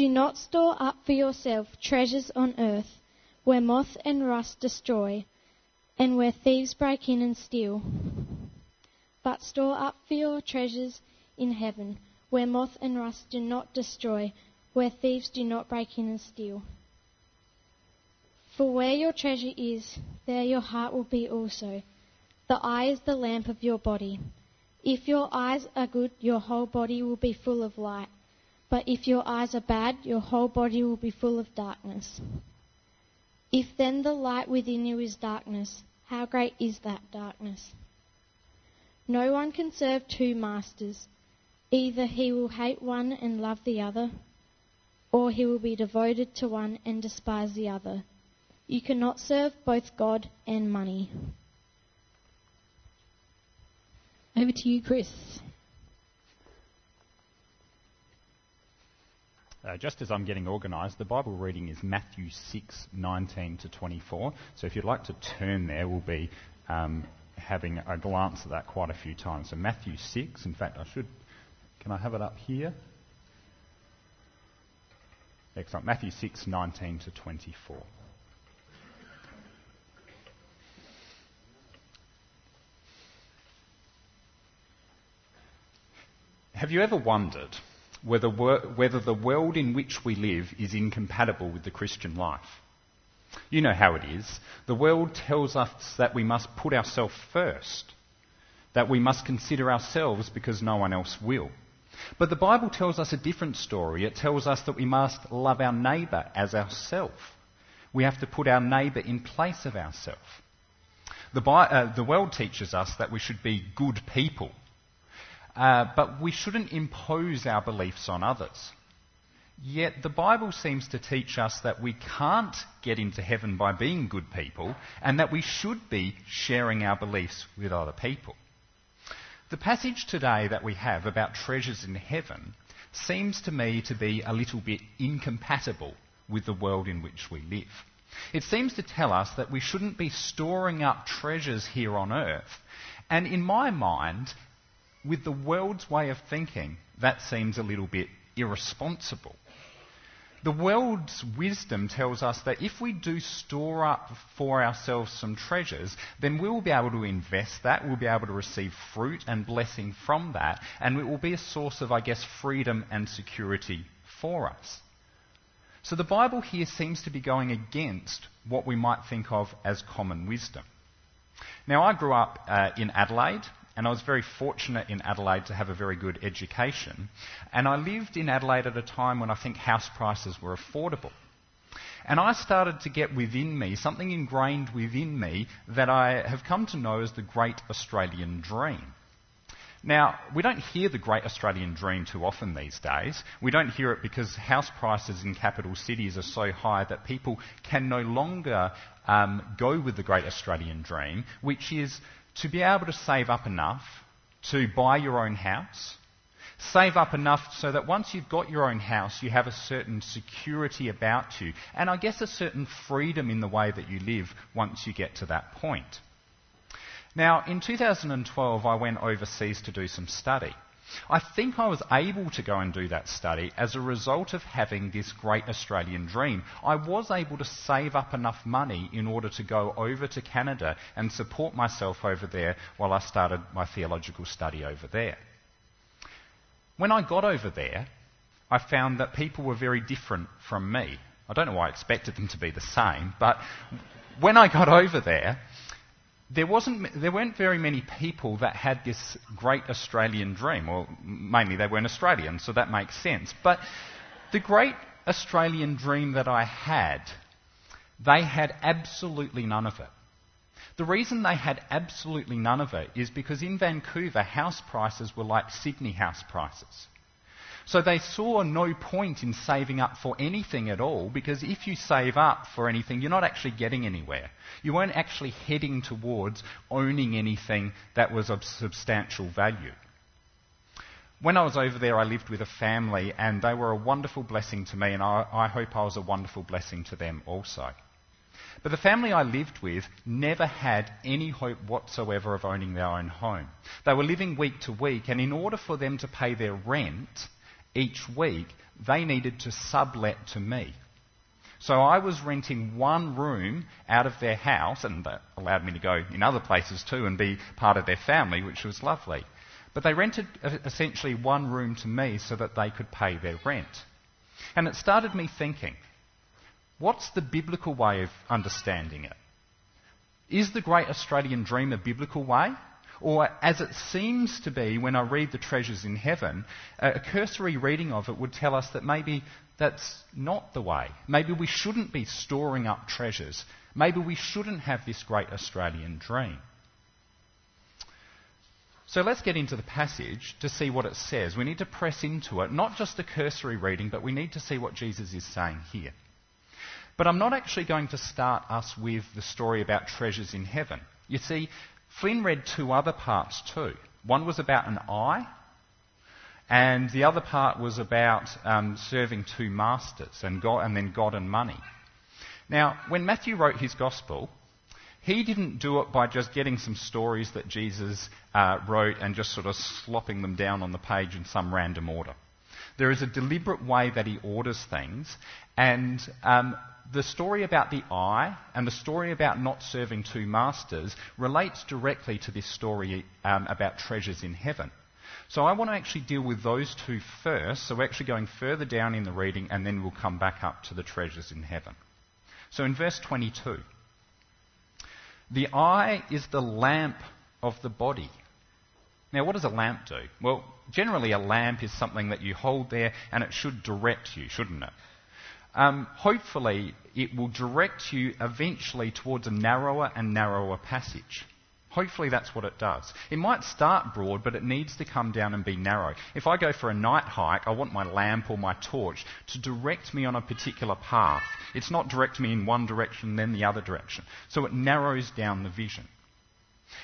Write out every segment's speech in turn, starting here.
Do not store up for yourself treasures on earth, where moth and rust destroy, and where thieves break in and steal. But store up for your treasures in heaven, where moth and rust do not destroy, where thieves do not break in and steal. For where your treasure is, there your heart will be also. The eye is the lamp of your body. If your eyes are good, your whole body will be full of light. But if your eyes are bad, your whole body will be full of darkness. If then the light within you is darkness, how great is that darkness? No one can serve two masters. Either he will hate one and love the other, or he will be devoted to one and despise the other. You cannot serve both God and money. Over to you, Chris. Uh, just as I'm getting organised, the Bible reading is Matthew 6, 19 to 24. So if you'd like to turn there, we'll be um, having a glance at that quite a few times. So Matthew 6, in fact, I should, can I have it up here? Excellent. Matthew 6, 19 to 24. Have you ever wondered whether, whether the world in which we live is incompatible with the Christian life? You know how it is. The world tells us that we must put ourselves first, that we must consider ourselves because no one else will. But the Bible tells us a different story. It tells us that we must love our neighbour as ourselves. We have to put our neighbour in place of ourselves. The, uh, the world teaches us that we should be good people uh, but we shouldn't impose our beliefs on others. Yet the Bible seems to teach us that we can't get into heaven by being good people and that we should be sharing our beliefs with other people. The passage today that we have about treasures in heaven seems to me to be a little bit incompatible with the world in which we live. It seems to tell us that we shouldn't be storing up treasures here on earth. And in my mind, with the world's way of thinking, that seems a little bit irresponsible. The world's wisdom tells us that if we do store up for ourselves some treasures, then we will be able to invest that, we'll be able to receive fruit and blessing from that, and it will be a source of, I guess, freedom and security for us. So the Bible here seems to be going against what we might think of as common wisdom. Now, I grew up uh, in Adelaide, and I was very fortunate in Adelaide to have a very good education. And I lived in Adelaide at a time when I think house prices were affordable. And I started to get within me, something ingrained within me, that I have come to know as the Great Australian Dream. Now, we don't hear the Great Australian Dream too often these days. We don't hear it because house prices in capital cities are so high that people can no longer um, go with the Great Australian Dream, which is to be able to save up enough to buy your own house, save up enough so that once you've got your own house, you have a certain security about you, and I guess a certain freedom in the way that you live once you get to that point. Now, in 2012, I went overseas to do some study. I think I was able to go and do that study as a result of having this great Australian dream. I was able to save up enough money in order to go over to Canada and support myself over there while I started my theological study over there. When I got over there, I found that people were very different from me. I don't know why I expected them to be the same, but when I got over there, there, wasn't, there weren't very many people that had this great Australian dream. Well, mainly they weren't Australian, so that makes sense. But the great Australian dream that I had, they had absolutely none of it. The reason they had absolutely none of it is because in Vancouver, house prices were like Sydney house prices. So they saw no point in saving up for anything at all because if you save up for anything, you're not actually getting anywhere. You weren't actually heading towards owning anything that was of substantial value. When I was over there, I lived with a family and they were a wonderful blessing to me, and I, I hope I was a wonderful blessing to them also. But the family I lived with never had any hope whatsoever of owning their own home. They were living week to week, and in order for them to pay their rent, each week, they needed to sublet to me. So I was renting one room out of their house, and that allowed me to go in other places too and be part of their family, which was lovely. But they rented essentially one room to me so that they could pay their rent. And it started me thinking, what's the biblical way of understanding it? Is the great Australian dream a biblical way? Or, as it seems to be when I read the treasures in heaven, a cursory reading of it would tell us that maybe that's not the way. Maybe we shouldn't be storing up treasures. Maybe we shouldn't have this great Australian dream. So let's get into the passage to see what it says. We need to press into it, not just a cursory reading, but we need to see what Jesus is saying here. But I'm not actually going to start us with the story about treasures in heaven. You see, Flynn read two other parts too. One was about an eye, and the other part was about um, serving two masters, and, God, and then God and money. Now, when Matthew wrote his gospel, he didn't do it by just getting some stories that Jesus uh, wrote and just sort of slopping them down on the page in some random order. There is a deliberate way that he orders things, and um, the story about the eye and the story about not serving two masters relates directly to this story um, about treasures in heaven. So I want to actually deal with those two first. So we're actually going further down in the reading and then we'll come back up to the treasures in heaven. So in verse 22, the eye is the lamp of the body. Now, what does a lamp do? Well, generally, a lamp is something that you hold there and it should direct you, shouldn't it? Um, hopefully it will direct you eventually towards a narrower and narrower passage. Hopefully that's what it does. It might start broad, but it needs to come down and be narrow. If I go for a night hike, I want my lamp or my torch to direct me on a particular path. It's not direct me in one direction, then the other direction. So it narrows down the vision.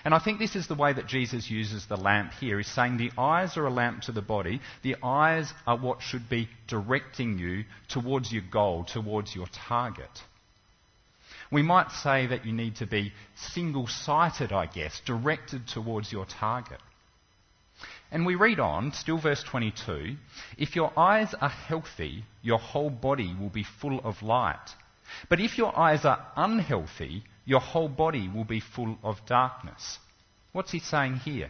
And I think this is the way that Jesus uses the lamp here. He's saying the eyes are a lamp to the body. The eyes are what should be directing you towards your goal, towards your target. We might say that you need to be single sighted, I guess, directed towards your target. And we read on, still verse 22 if your eyes are healthy, your whole body will be full of light. But if your eyes are unhealthy, your whole body will be full of darkness. What's he saying here?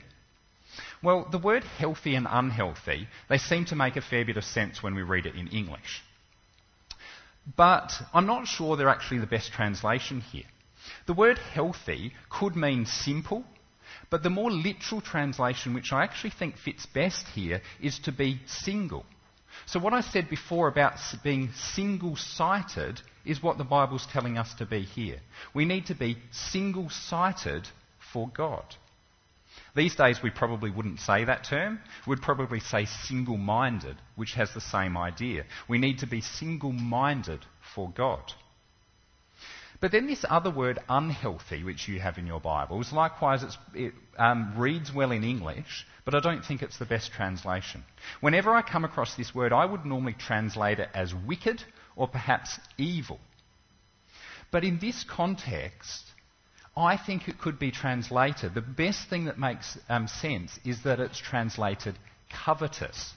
Well, the word healthy and unhealthy, they seem to make a fair bit of sense when we read it in English. But I'm not sure they're actually the best translation here. The word healthy could mean simple, but the more literal translation, which I actually think fits best here, is to be single. So, what I said before about being single sighted is what the Bible's telling us to be here. We need to be single sighted for God. These days, we probably wouldn't say that term. We'd probably say single minded, which has the same idea. We need to be single minded for God. But then this other word, unhealthy, which you have in your Bibles, likewise it um, reads well in English, but I don't think it's the best translation. Whenever I come across this word, I would normally translate it as wicked or perhaps evil. But in this context, I think it could be translated. The best thing that makes um, sense is that it's translated covetous.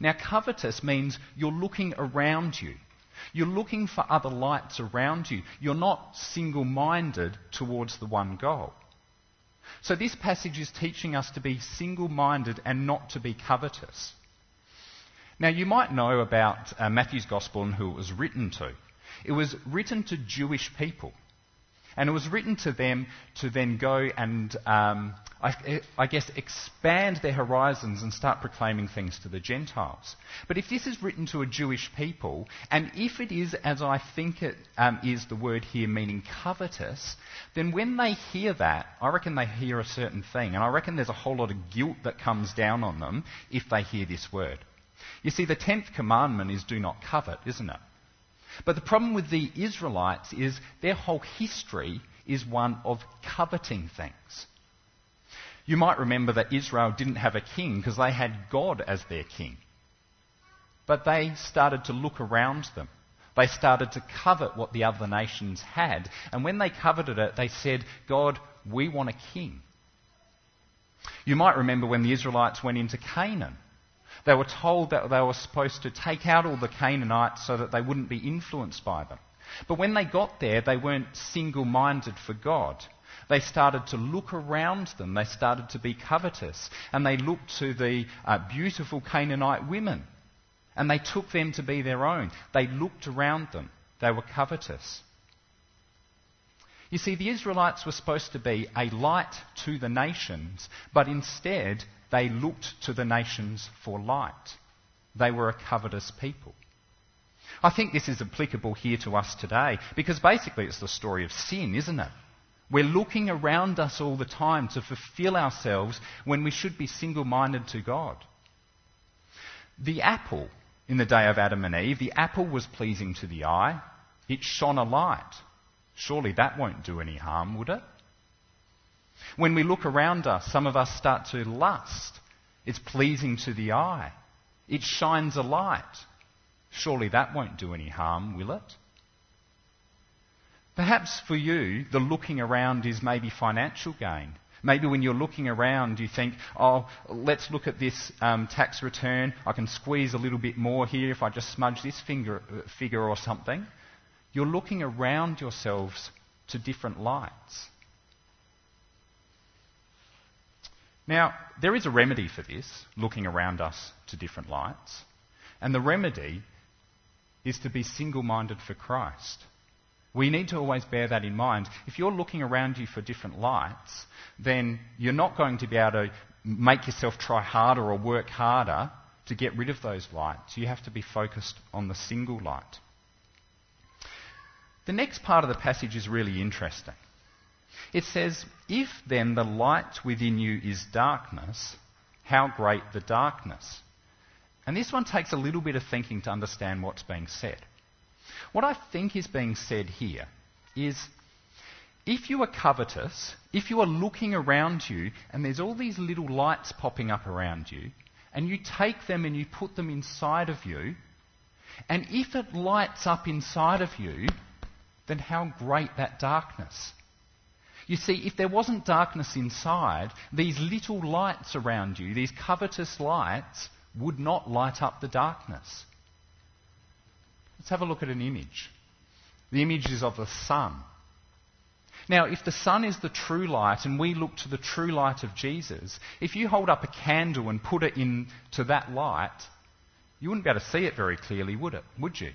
Now, covetous means you're looking around you. You're looking for other lights around you. You're not single minded towards the one goal. So, this passage is teaching us to be single minded and not to be covetous. Now, you might know about uh, Matthew's Gospel and who it was written to. It was written to Jewish people. And it was written to them to then go and, um, I, I, guess, expand their horizons and start proclaiming things to the Gentiles. But if this is written to a Jewish people, and if it is as I think it um, is the word here, meaning covetous, then when they hear that, I reckon they hear a certain thing. And I reckon there's a whole lot of guilt that comes down on them if they hear this word. You see, the tenth commandment is do not covet, isn't it? But the problem with the Israelites is their whole history is one of coveting things. You might remember that Israel didn't have a king because they had God as their king. But they started to look around them. They started to covet what the other nations had. And when they coveted it, they said, God, we want a king. You might remember when the Israelites went into Canaan. They were told that they were supposed to take out all the Canaanites so that they wouldn't be influenced by them. But when they got there, they weren't single minded for God. They started to look around them. They started to be covetous. And they looked to the uh, beautiful Canaanite women. And they took them to be their own. They looked around them. They were covetous. You see, the Israelites were supposed to be a light to the nations, but instead they looked to the nations for light. They were a covetous people. I think this is applicable here to us today because basically it's the story of sin, isn't it? We're looking around us all the time to fulfill ourselves when we should be single minded to God. The apple in the day of Adam and Eve, the apple was pleasing to the eye. It shone a light. Surely that won't do any harm, would it? When we look around us, some of us start to lust. It's pleasing to the eye. It shines a light. Surely that won't do any harm, will it? Perhaps for you, the looking around is maybe financial gain. Maybe when you're looking around, you think, oh, let's look at this um, tax return. I can squeeze a little bit more here if I just smudge this finger, uh, figure or something. You're looking around yourselves to different lights. Now, there is a remedy for this, looking around us to different lights. And the remedy is to be single minded for Christ. We need to always bear that in mind. If you're looking around you for different lights, then you're not going to be able to make yourself try harder or work harder to get rid of those lights. You have to be focused on the single light. The next part of the passage is really interesting. It says, If then the light within you is darkness, how great the darkness? And this one takes a little bit of thinking to understand what's being said. What I think is being said here is if you are covetous, if you are looking around you and there's all these little lights popping up around you, and you take them and you put them inside of you, and if it lights up inside of you, then how great that darkness. You see, if there wasn't darkness inside, these little lights around you, these covetous lights, would not light up the darkness. Let's have a look at an image. The image is of the sun. Now, if the sun is the true light and we look to the true light of Jesus, if you hold up a candle and put it into that light, you wouldn't be able to see it very clearly, would it? Would you?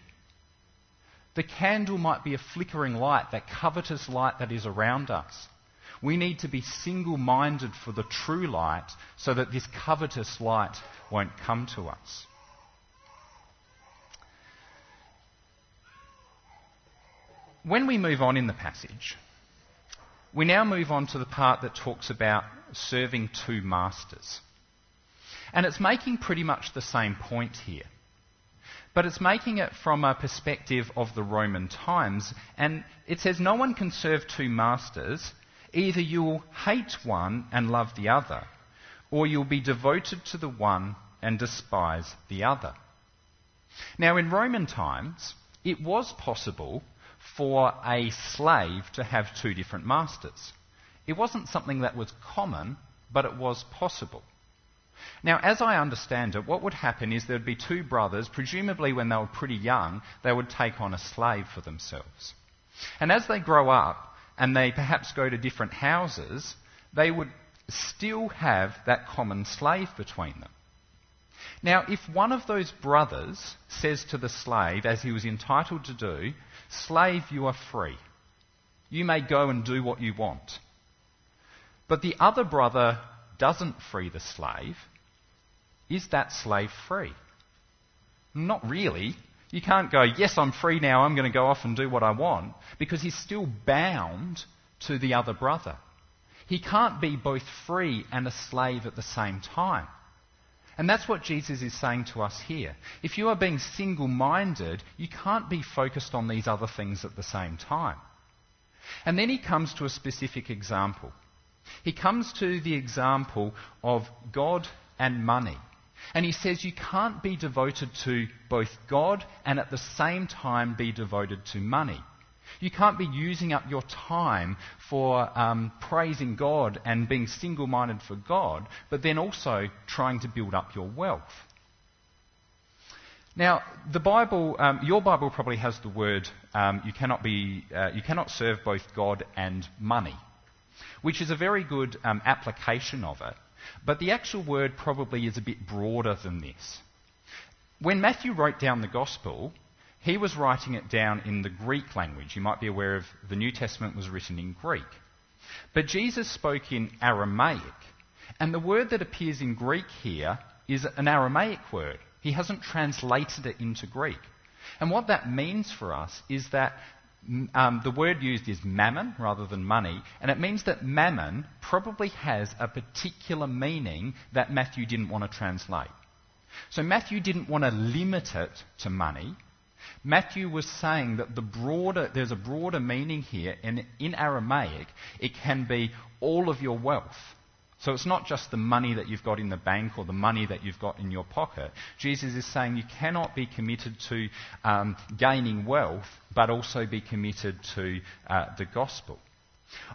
The candle might be a flickering light, that covetous light that is around us. We need to be single minded for the true light so that this covetous light won't come to us. When we move on in the passage, we now move on to the part that talks about serving two masters. And it's making pretty much the same point here. But it's making it from a perspective of the Roman times. And it says, No one can serve two masters. Either you will hate one and love the other, or you'll be devoted to the one and despise the other. Now, in Roman times, it was possible for a slave to have two different masters. It wasn't something that was common, but it was possible. Now, as I understand it, what would happen is there'd be two brothers, presumably when they were pretty young, they would take on a slave for themselves. And as they grow up and they perhaps go to different houses, they would still have that common slave between them. Now, if one of those brothers says to the slave, as he was entitled to do, Slave, you are free. You may go and do what you want. But the other brother doesn't free the slave, is that slave free? Not really. You can't go, yes, I'm free now, I'm going to go off and do what I want, because he's still bound to the other brother. He can't be both free and a slave at the same time. And that's what Jesus is saying to us here. If you are being single minded, you can't be focused on these other things at the same time. And then he comes to a specific example. He comes to the example of God and money. And he says you can't be devoted to both God and at the same time be devoted to money. You can't be using up your time for um, praising God and being single minded for God, but then also trying to build up your wealth. Now, the Bible, um, your Bible probably has the word um, you cannot be, uh, you cannot serve both God and money, which is a very good um, application of it. But the actual word probably is a bit broader than this. When Matthew wrote down the gospel, he was writing it down in the Greek language. You might be aware of the New Testament was written in Greek. But Jesus spoke in Aramaic, and the word that appears in Greek here is an Aramaic word. He hasn't translated it into Greek. And what that means for us is that um, the word used is mammon rather than money, and it means that mammon probably has a particular meaning that Matthew didn't want to translate. So Matthew didn't want to limit it to money. Matthew was saying that the broader, there's a broader meaning here, and in Aramaic, it can be all of your wealth. So it's not just the money that you've got in the bank or the money that you've got in your pocket. Jesus is saying you cannot be committed to um, gaining wealth, but also be committed to uh, the gospel.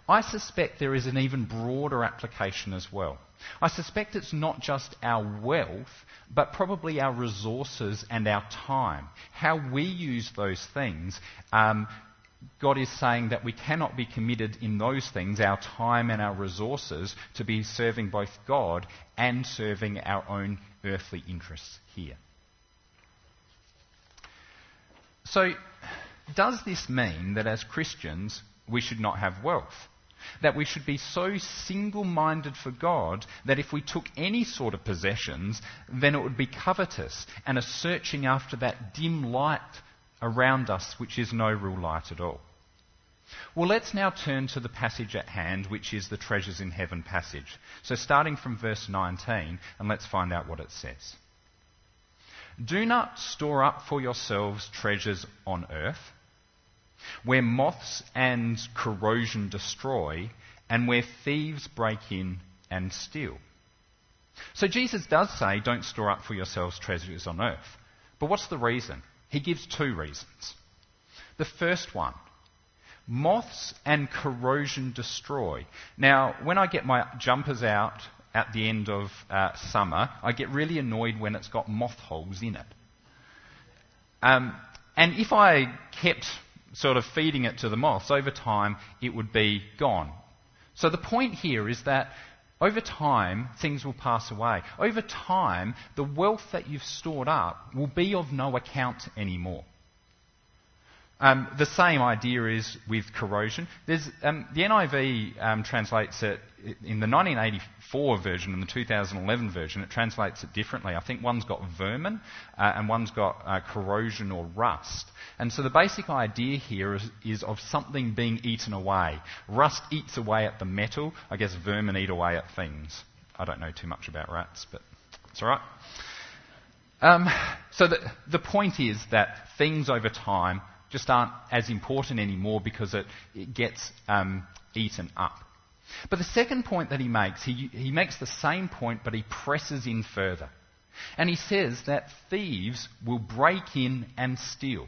I suspect there is an even broader application as well. I suspect it's not just our wealth, but probably our resources and our time. How we use those things um, God is saying that we cannot be committed in those things, our time and our resources, to be serving both God and serving our own earthly interests here. So, does this mean that as Christians we should not have wealth? That we should be so single minded for God that if we took any sort of possessions, then it would be covetous and a searching after that dim light around us, which is no real light at all. Well, let's now turn to the passage at hand, which is the treasures in heaven passage. So, starting from verse 19, and let's find out what it says. Do not store up for yourselves treasures on earth, where moths and corrosion destroy, and where thieves break in and steal. So, Jesus does say, don't store up for yourselves treasures on earth. But what's the reason? He gives two reasons. The first one moths and corrosion destroy. Now, when I get my jumpers out at the end of uh, summer, I get really annoyed when it's got moth holes in it. Um, and if I kept sort of feeding it to the moths, over time it would be gone. So the point here is that over time, things will pass away. Over time, the wealth that you've stored up will be of no account anymore. Um, the same idea is with corrosion. Um, the NIV um, translates it in the 1984 version and the 2011 version. It translates it differently. I think one's got vermin uh, and one's got uh, corrosion or rust. And so the basic idea here is, is, of something being eaten away. Rust eats away at the metal. I guess vermin eat away at things. I don't know too much about rats, but it's all right. Um, so the, the point is that things over time just aren't as important anymore because it, it gets um, eaten up. But the second point that he makes, he, he makes the same point, but he presses in further. And he says that thieves will break in and steal.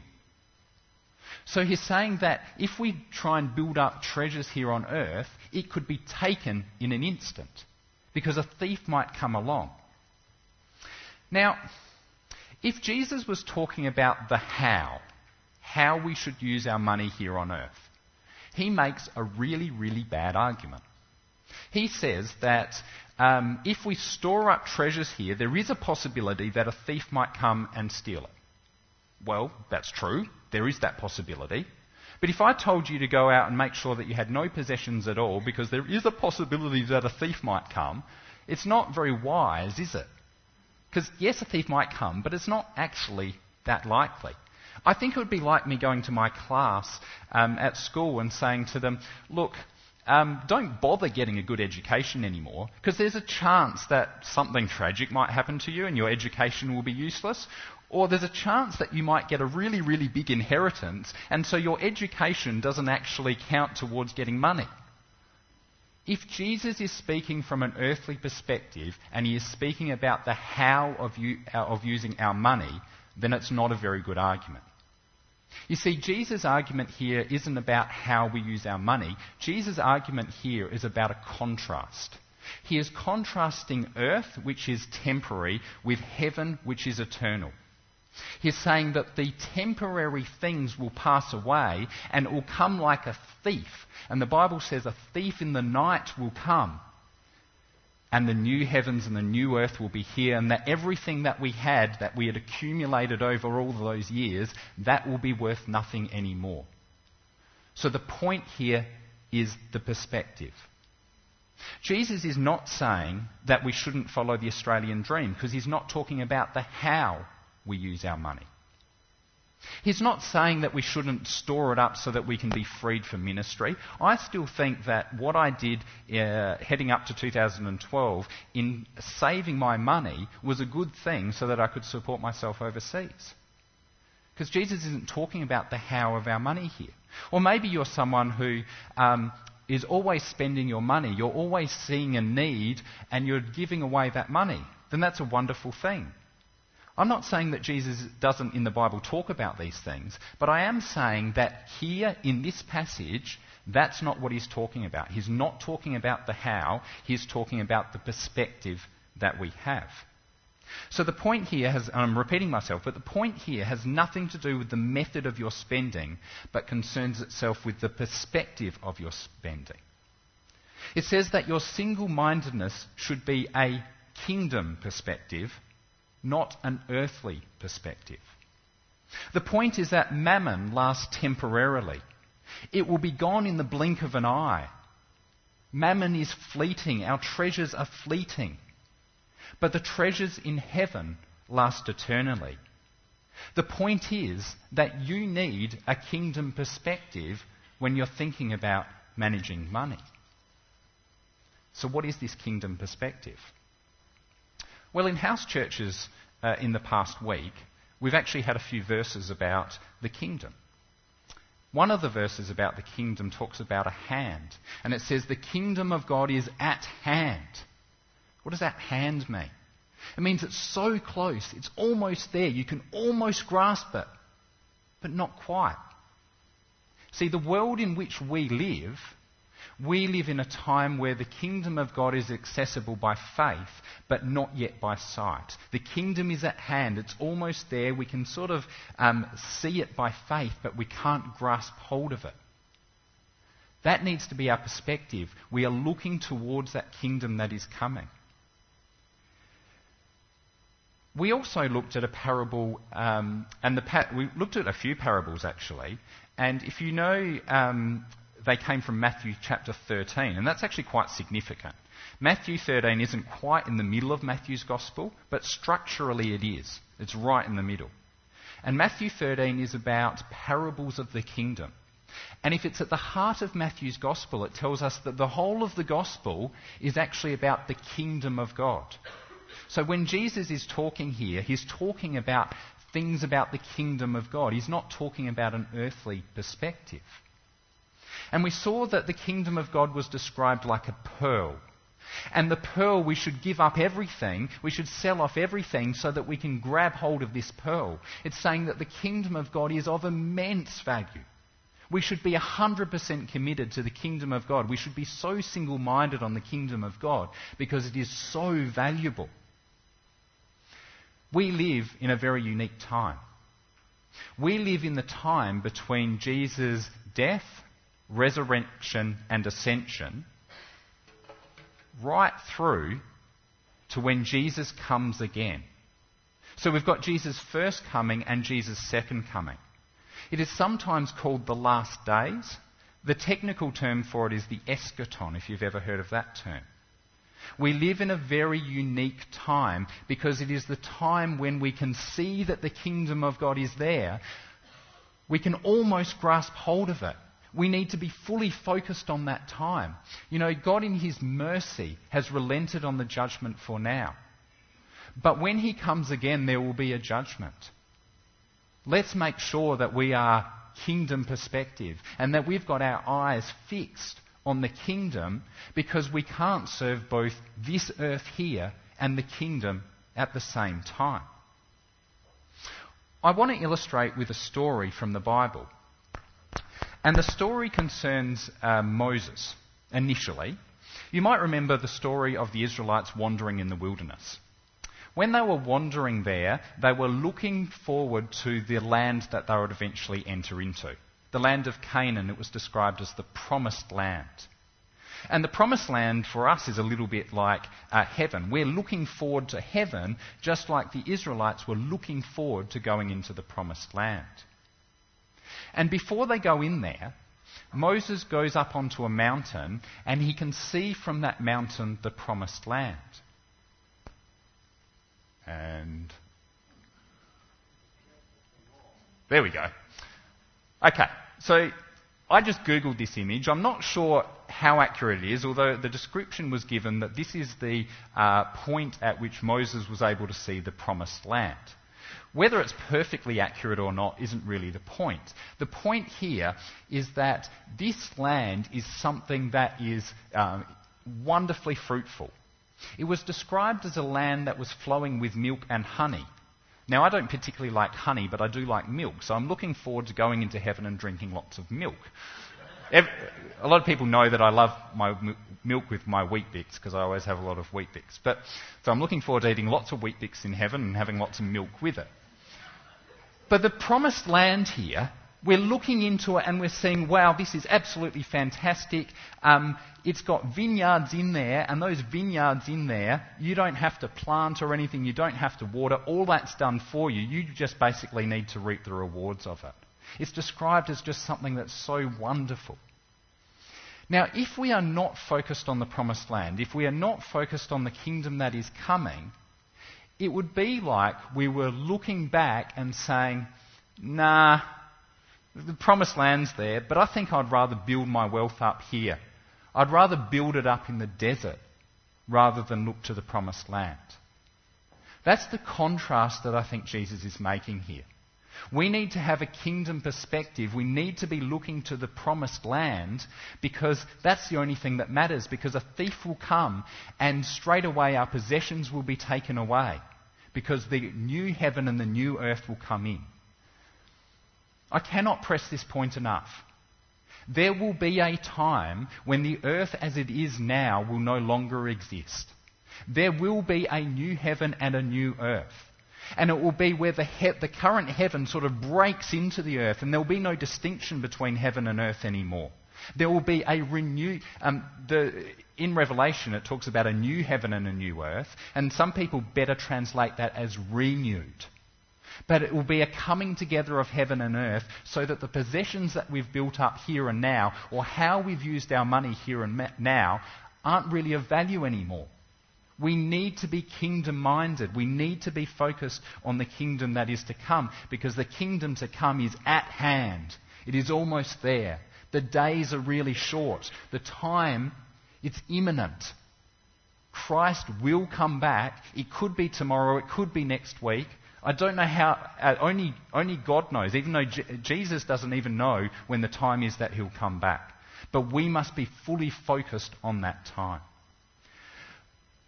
So he's saying that if we try and build up treasures here on earth, it could be taken in an instant because a thief might come along. Now, if Jesus was talking about the how, how we should use our money here on earth. He makes a really, really bad argument. He says that um, if we store up treasures here, there is a possibility that a thief might come and steal it. Well, that's true. There is that possibility. But if I told you to go out and make sure that you had no possessions at all, because there is a possibility that a thief might come, it's not very wise, is it? Because, yes, a thief might come, but it's not actually that likely. I think it would be like me going to my class um, at school and saying to them, look, um, don't bother getting a good education anymore because there's a chance that something tragic might happen to you and your education will be useless. Or there's a chance that you might get a really, really big inheritance and so your education doesn't actually count towards getting money. If Jesus is speaking from an earthly perspective and he is speaking about the how of, you, of using our money, then it's not a very good argument. You see, Jesus' argument here isn't about how we use our money. Jesus' argument here is about a contrast. He is contrasting earth, which is temporary, with heaven, which is eternal. He's saying that the temporary things will pass away and it will come like a thief. And the Bible says a thief in the night will come. And the new heavens and the new earth will be here, and that everything that we had, that we had accumulated over all those years, that will be worth nothing anymore. So the point here is the perspective. Jesus is not saying that we shouldn't follow the Australian dream because he's not talking about the how we use our money. He's not saying that we shouldn't store it up so that we can be freed from ministry. I still think that what I did uh, heading up to 2012 in saving my money was a good thing so that I could support myself overseas. Because Jesus isn't talking about the how of our money here. Or maybe you're someone who um, is always spending your money, you're always seeing a need, and you're giving away that money. Then that's a wonderful thing. I'm not saying that Jesus doesn't in the Bible talk about these things, but I am saying that here in this passage, that's not what he's talking about. He's not talking about the how, he's talking about the perspective that we have. So the point here has, I'm repeating myself, but the point here has nothing to do with the method of your spending, but concerns itself with the perspective of your spending. It says that your single mindedness should be a kingdom perspective not an earthly perspective. The point is that mammon lasts temporarily. It will be gone in the blink of an eye. Mammon is fleeting. Our treasures are fleeting. But the treasures in heaven last eternally. The point is that you need a kingdom perspective when you're thinking about managing money. So, what is this kingdom perspective? Well, in house churches uh, in the past week, we've actually had a few verses about the kingdom. One of the verses about the kingdom talks about a hand, and it says, The kingdom of God is at hand. What does that hand mean? It means it's so close, it's almost there. You can almost grasp it, but not quite. See, the world in which we live we live in a time where the kingdom of God is accessible by faith, but not yet by sight. The kingdom is at hand. It's almost there. We can sort of um, see it by faith, but we can't grasp hold of it. That needs to be our perspective. We are looking towards that kingdom that is coming. We also looked at a parable, um, and the we looked at a few parables actually. And if you know um, they came from Matthew chapter 13, and that's actually quite significant. Matthew 13 isn't quite in the middle of Matthew's gospel, but structurally it is. It's right in the middle. And Matthew 13 is about parables of the kingdom. And if it's at the heart of Matthew's gospel, it tells us that the whole of the gospel is actually about the kingdom of God. So when Jesus is talking here, he's talking about things about the kingdom of God. He's not talking about an earthly perspective. And we saw that the kingdom of God was described like a pearl. And the pearl, we should give up everything, we should sell off everything so that we can grab hold of this pearl. It's saying that the kingdom of God is of immense value. We should be 100% committed to the kingdom of God. We should be so single minded on the kingdom of God because it is so valuable. We live in a very unique time. We live in the time between Jesus' death resurrection, and ascension, right through to when Jesus comes again. So we've got Jesus' first coming and Jesus' second coming. It is sometimes called the last days. The technical term for it is the eschaton, if you've ever heard of that term. We live in a very unique time because it is the time when we can see that the kingdom of God is there. We can almost grasp hold of it. We need to be fully focused on that time. You know, God in His mercy has relented on the judgment for now. But when He comes again, there will be a judgment. Let's make sure that we are kingdom perspective and that we've got our eyes fixed on the kingdom because we can't serve both this earth here and the kingdom at the same time. I want to illustrate with a story from the Bible. And the story concerns uh, Moses initially. You might remember the story of the Israelites wandering in the wilderness. When they were wandering there, they were looking forward to the land that they would eventually enter into. The land of Canaan, it was described as the promised land. And the promised land for us is a little bit like uh, heaven. We're looking forward to heaven just like the Israelites were looking forward to going into the promised land. And before they go in there, Moses goes up onto a mountain and he can see from that mountain the promised land. And there we go. Okay, so I just googled this image. I'm not sure how accurate it is, although the description was given that this is the uh, point at which Moses was able to see the promised land. Whether it's perfectly accurate or not isn't really the point. The point here is that this land is something that is um, wonderfully fruitful. It was described as a land that was flowing with milk and honey. Now, I don't particularly like honey, but I do like milk, so I'm looking forward to going into heaven and drinking lots of milk. a lot of people know that I love my milk with my Weet-Bix because I always have a lot of Weet-Bix. But so I'm looking forward to eating lots of Weet-Bix in heaven and having lots of milk with it. But the promised land here, we're looking into it and we're seeing, wow, this is absolutely fantastic. Um, it's got vineyards in there, and those vineyards in there, you don't have to plant or anything, you don't have to water. All that's done for you. You just basically need to reap the rewards of it. It's described as just something that's so wonderful. Now, if we are not focused on the promised land, if we are not focused on the kingdom that is coming, it would be like we were looking back and saying, nah, the promised land's there, but I think I'd rather build my wealth up here. I'd rather build it up in the desert rather than look to the promised land. That's the contrast that I think Jesus is making here. We need to have a kingdom perspective. We need to be looking to the promised land because that's the only thing that matters. Because a thief will come and straight away our possessions will be taken away because the new heaven and the new earth will come in. I cannot press this point enough. There will be a time when the earth as it is now will no longer exist. There will be a new heaven and a new earth. And it will be where the, he- the current heaven sort of breaks into the earth, and there will be no distinction between heaven and earth anymore. There will be a renewed. Um, in Revelation, it talks about a new heaven and a new earth, and some people better translate that as renewed. But it will be a coming together of heaven and earth so that the possessions that we've built up here and now, or how we've used our money here and now, aren't really of value anymore. We need to be kingdom minded. We need to be focused on the kingdom that is to come because the kingdom to come is at hand. It is almost there. The days are really short. The time, it's imminent. Christ will come back. It could be tomorrow, it could be next week. I don't know how, uh, only, only God knows, even though Jesus doesn't even know when the time is that he'll come back. But we must be fully focused on that time.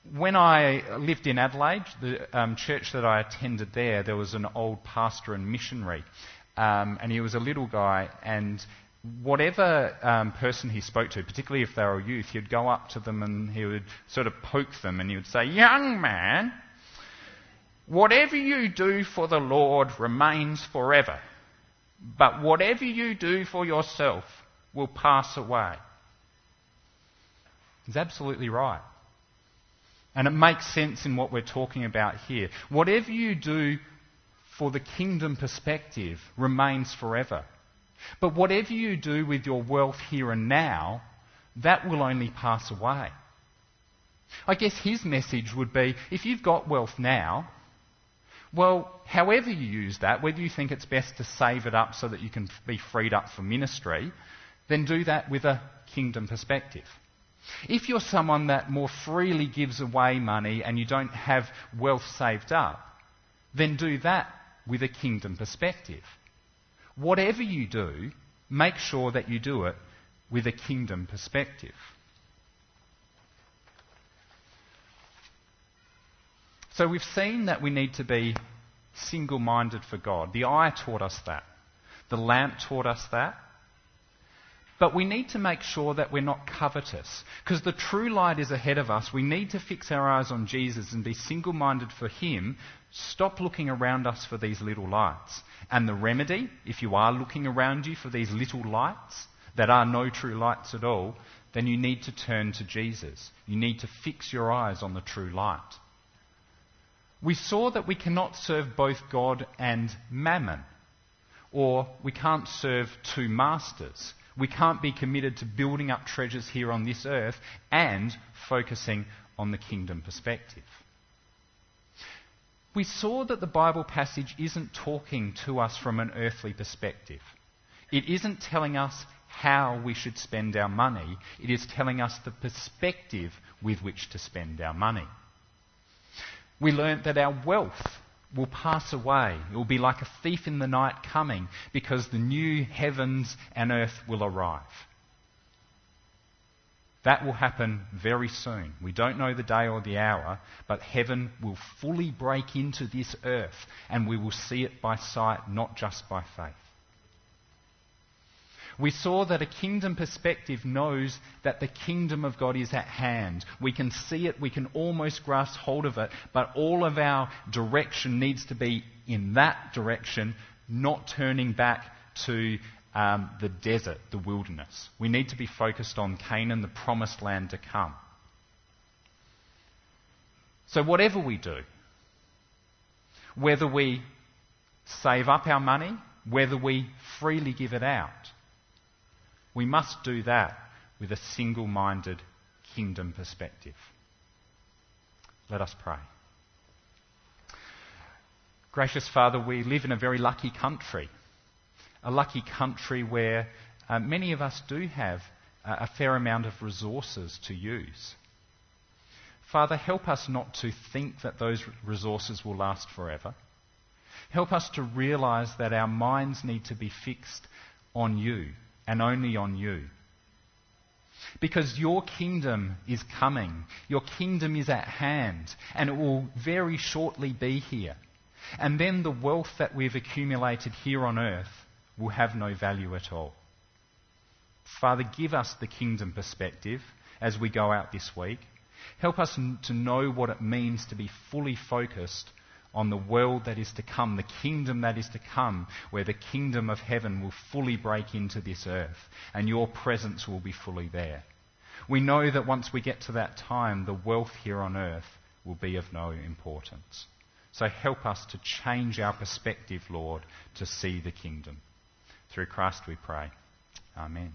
When I lived in Adelaide, the um, church that I attended there, there was an old pastor and missionary. Um, and he was a little guy, and whatever um, person he spoke to, particularly if they were a youth, he'd go up to them and he would sort of poke them and he would say, Young man, whatever you do for the Lord remains forever, but whatever you do for yourself will pass away. He's absolutely right. And it makes sense in what we're talking about here. Whatever you do for the kingdom perspective remains forever. But whatever you do with your wealth here and now, that will only pass away. I guess his message would be if you've got wealth now, well, however you use that, whether you think it's best to save it up so that you can be freed up for ministry, then do that with a kingdom perspective. If you're someone that more freely gives away money and you don't have wealth saved up, then do that with a kingdom perspective. Whatever you do, make sure that you do it with a kingdom perspective. So we've seen that we need to be single minded for God. The eye taught us that, the lamp taught us that. But we need to make sure that we're not covetous, because the true light is ahead of us. We need to fix our eyes on Jesus and be single minded for Him. Stop looking around us for these little lights. And the remedy, if you are looking around you for these little lights that are no true lights at all, then you need to turn to Jesus. You need to fix your eyes on the true light. We saw that we cannot serve both God and mammon, or we can't serve two masters. We can't be committed to building up treasures here on this earth and focusing on the kingdom perspective. We saw that the Bible passage isn't talking to us from an earthly perspective. It isn't telling us how we should spend our money, it is telling us the perspective with which to spend our money. We learnt that our wealth will pass away. It will be like a thief in the night coming because the new heavens and earth will arrive. That will happen very soon. We don't know the day or the hour, but heaven will fully break into this earth and we will see it by sight, not just by faith. We saw that a kingdom perspective knows that the kingdom of God is at hand. We can see it, we can almost grasp hold of it, but all of our direction needs to be in that direction, not turning back to um, the desert, the wilderness. We need to be focused on Canaan, the promised land to come. So, whatever we do, whether we save up our money, whether we freely give it out, we must do that with a single minded kingdom perspective. Let us pray. Gracious Father, we live in a very lucky country, a lucky country where uh, many of us do have uh, a fair amount of resources to use. Father, help us not to think that those resources will last forever. Help us to realize that our minds need to be fixed on you and only on you. Because your kingdom is coming, your kingdom is at hand, and it will very shortly be here. And then the wealth that we've accumulated here on earth will have no value at all. Father, give us the kingdom perspective as we go out this week. Help us to know what it means to be fully focused on the world that is to come, the kingdom that is to come, where the kingdom of heaven will fully break into this earth and your presence will be fully there. We know that once we get to that time, the wealth here on earth will be of no importance. So help us to change our perspective, Lord, to see the kingdom. Through Christ we pray. Amen.